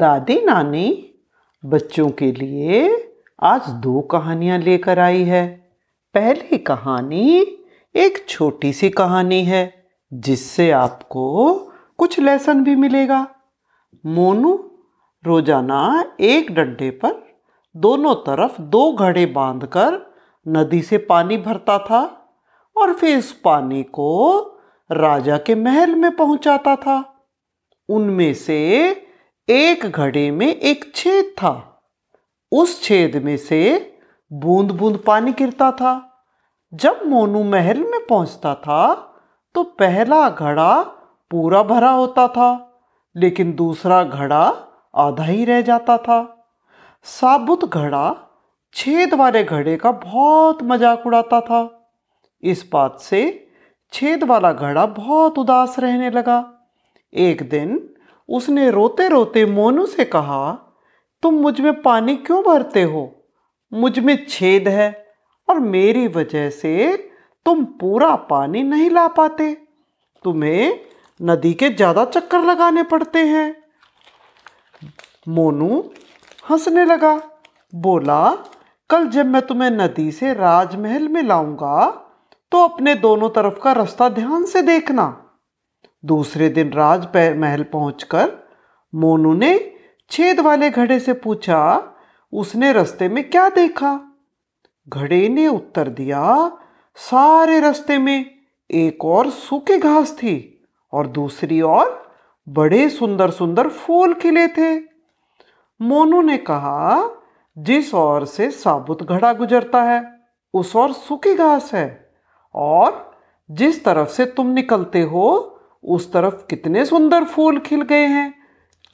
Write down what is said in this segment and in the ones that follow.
दादी नानी, बच्चों के लिए आज दो कहानियाँ लेकर आई है। पहली कहानी एक छोटी सी कहानी है, जिससे आपको कुछ लेसन भी मिलेगा। मोनू, रोज़ाना एक डंडे पर दोनों तरफ़ दो घड़े बांधकर नदी से पानी भरता था और फिर इस पानी को राजा के महल में पहुंचाता था। उनमें से एक घड़े में एक छेद था। उस छेद में से बूंद बूंद पानी गिरता था। जब मोनू महल में पहुँचता था तो पहला घड़ा पूरा भरा होता था, लेकिन दूसरा घड़ा आधा ही रह जाता था। साबुत घड़ा छेद वाले घड़े का बहुत मज़ाक उड़ाता था। इस बात से छेद वाला घड़ा बहुत उदास रहने लगा। एक दिन उसने रोते रोते मोनू से कहा, तुम मुझमें पानी क्यों भरते हो? मुझमें छेद है और मेरी वजह से तुम पूरा पानी नहीं ला पाते। तुम्हें नदी के ज़्यादा चक्कर लगाने पड़ते हैं। मोनू हंसने लगा, बोला, कल जब मैं तुम्हें नदी से राजमहल में लाऊँगा तो अपने दोनों तरफ़ का रास्ता ध्यान से देखना। दूसरे दिन राज महल पहुंचकर मोनू ने छेद वाले घड़े से पूछा, उसने रास्ते में क्या देखा? घड़े ने उत्तर दिया, सारे रास्ते में एक और सूखे घास थी और दूसरी ओर बड़े सुंदर सुंदर फूल खिले थे। मोनू ने कहा, जिस ओर से साबुत घड़ा गुजरता है, उस ओर सूखी घास है और जिस तरफ़ से तुम निकलते हो उस तरफ़ कितने सुंदर फूल खिल गए हैं।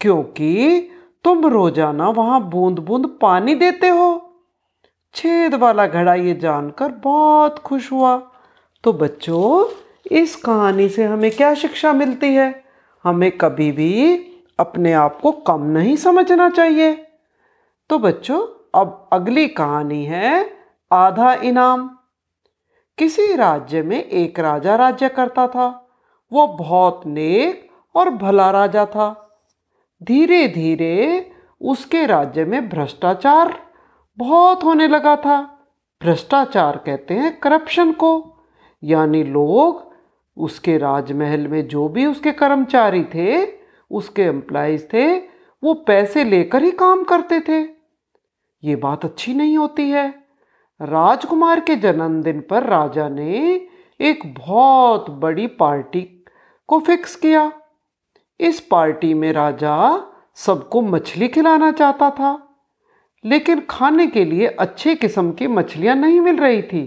क्योंकि तुम रोज़ाना वहाँ बूंद बूंद पानी देते हो। छेद वाला घड़ा ये जानकर बहुत खुश हुआ। तो बच्चों, इस कहानी से हमें क्या शिक्षा मिलती है? हमें कभी भी अपने आप को कम नहीं समझना चाहिए। तो बच्चों, अब अगली कहानी है आधा इनाम। किसी राज्य में एक राजा राज्य करता था। वो बहुत नेक और भला राजा था। धीरे धीरे उसके राज्य में भ्रष्टाचार बहुत होने लगा था। भ्रष्टाचार कहते हैं करप्शन को, यानी लोग उसके राजमहल में जो भी उसके कर्मचारी थे, उसके एम्प्लॉयज़ थे, वो पैसे लेकर ही काम करते थे। ये बात अच्छी नहीं होती है। राजकुमार के जन्मदिन पर राजा ने एक बहुत बड़ी पार्टी को फिक्स किया। इस पार्टी में राजा सबको मछली खिलाना चाहता था, लेकिन खाने के लिए अच्छे किस्म की मछलियाँ नहीं मिल रही थी।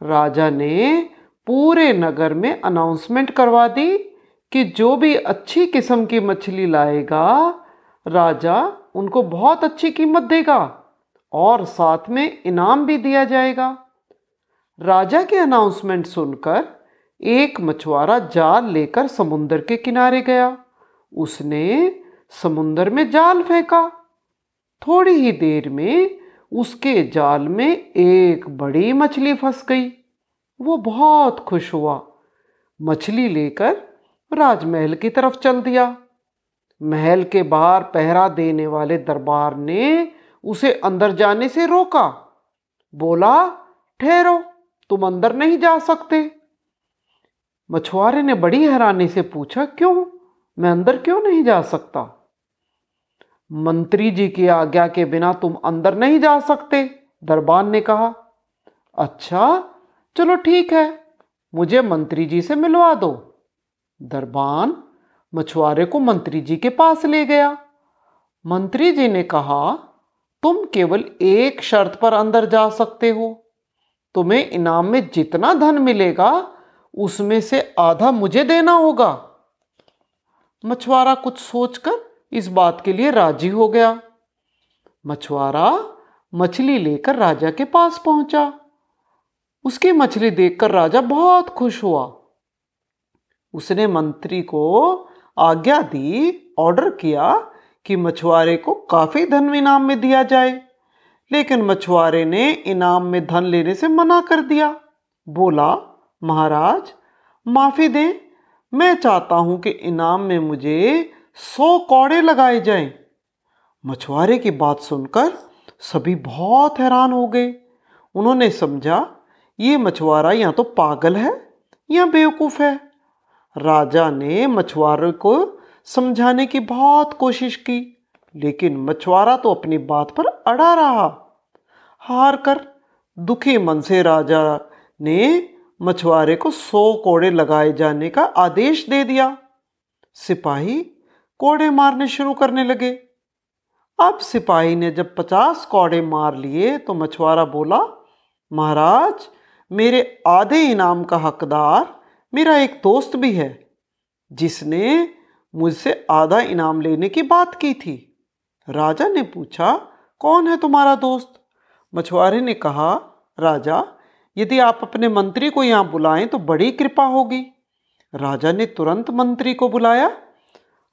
राजा ने पूरे नगर में अनाउंसमेंट करवा दी कि जो भी अच्छी किस्म की मछली लाएगा, राजा उनको बहुत अच्छी कीमत देगा और साथ में इनाम भी दिया जाएगा। राजा के अनाउंसमेंट सुनकर एक मछुआरा जाल लेकर समुद्र के किनारे गया। उसने समुद्र में जाल फेंका। थोड़ी ही देर में उसके जाल में एक बड़ी मछली फंस गई। वो बहुत खुश हुआ। मछली लेकर राजमहल की तरफ़ चल दिया। महल के बाहर पहरा देने वाले दरबार ने उसे अंदर जाने से रोका। बोला, ठहरो, तुम अंदर नहीं जा सकते। मछुआरे ने बड़ी हैरानी से पूछा, क्यों? मैं अंदर क्यों नहीं जा सकता? मंत्री जी की आज्ञा के बिना तुम अंदर नहीं जा सकते, दरबान ने कहा। अच्छा चलो ठीक है, मुझे मंत्री जी से मिलवा दो। दरबान मछुआरे को मंत्री जी के पास ले गया। मंत्री जी ने कहा, तुम केवल एक शर्त पर अंदर जा सकते हो। तुम्हें इनाम में जितना धन मिलेगा उसमें से आधा मुझे देना होगा। मछुआरा कुछ सोचकर इस बात के लिए राज़ी हो गया। मछुआरा मछली लेकर राजा के पास पहुँचा। उसकी मछली देखकर राजा बहुत खुश हुआ। उसने मंत्री को आज्ञा दी, ऑर्डर किया कि मछुआरे को काफ़ी धन इनाम में दिया जाए। लेकिन मछुआरे ने इनाम में धन लेने से मना कर दिया। बोला महाराज, माफ़ी दें, मैं चाहता हूँ कि इनाम में मुझे सौ कौड़े लगाए जाएँ। मछुआरे की बात सुनकर सभी बहुत हैरान हो गए। उन्होंने समझा, ये मछुआरा या तो पागल है या बेवकूफ़ है। राजा ने मछुआरे को समझाने की बहुत कोशिश की, लेकिन मछुआरा तो अपनी बात पर अड़ा रहा। हार कर दुखी मन से राजा ने मछुआरे को सौ कोड़े लगाए जाने का आदेश दे दिया। सिपाही कोड़े मारने शुरू करने लगे। अब सिपाही ने जब पचास कौड़े मार लिए तो मछुआरा बोला, महाराज, मेरे आधे इनाम का हकदार मेरा एक दोस्त भी है, जिसने मुझसे आधा इनाम लेने की बात की थी। राजा ने पूछा, कौन है तुम्हारा दोस्त? मछुआरे ने कहा, राजा यदि आप अपने मंत्री को यहाँ बुलाएँ तो बड़ी कृपा होगी। राजा ने तुरंत मंत्री को बुलाया।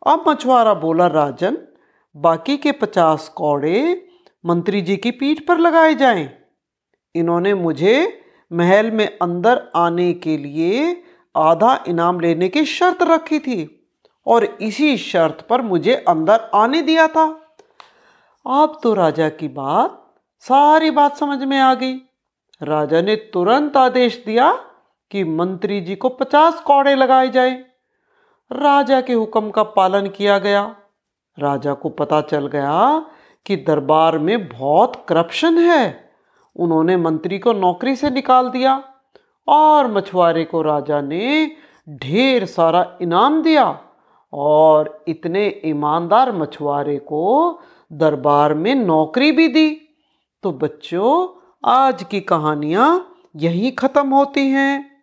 अब मछुआरा बोला, राजन, बाकी के पचास कौड़े मंत्री जी की पीठ पर लगाए जाएँ। इन्होंने मुझे महल में अंदर आने के लिए आधा इनाम लेने की शर्त रखी थी और इसी शर्त पर मुझे अंदर आने दिया था। अब तो राजा की बात, सारी बात समझ में आ गई। राजा ने तुरंत आदेश दिया कि मंत्री जी को पचास कौड़े लगाए जाए। राजा के हुक्म का पालन किया गया। राजा को पता चल गया कि दरबार में बहुत करप्शन है। उन्होंने मंत्री को नौकरी से निकाल दिया और मछुआरे को राजा ने ढेर सारा इनाम दिया और इतने ईमानदार मछुआरे को दरबार में नौकरी भी दी। तो बच्चों आज की कहानियाँ यहीं ख़त्म होती हैं।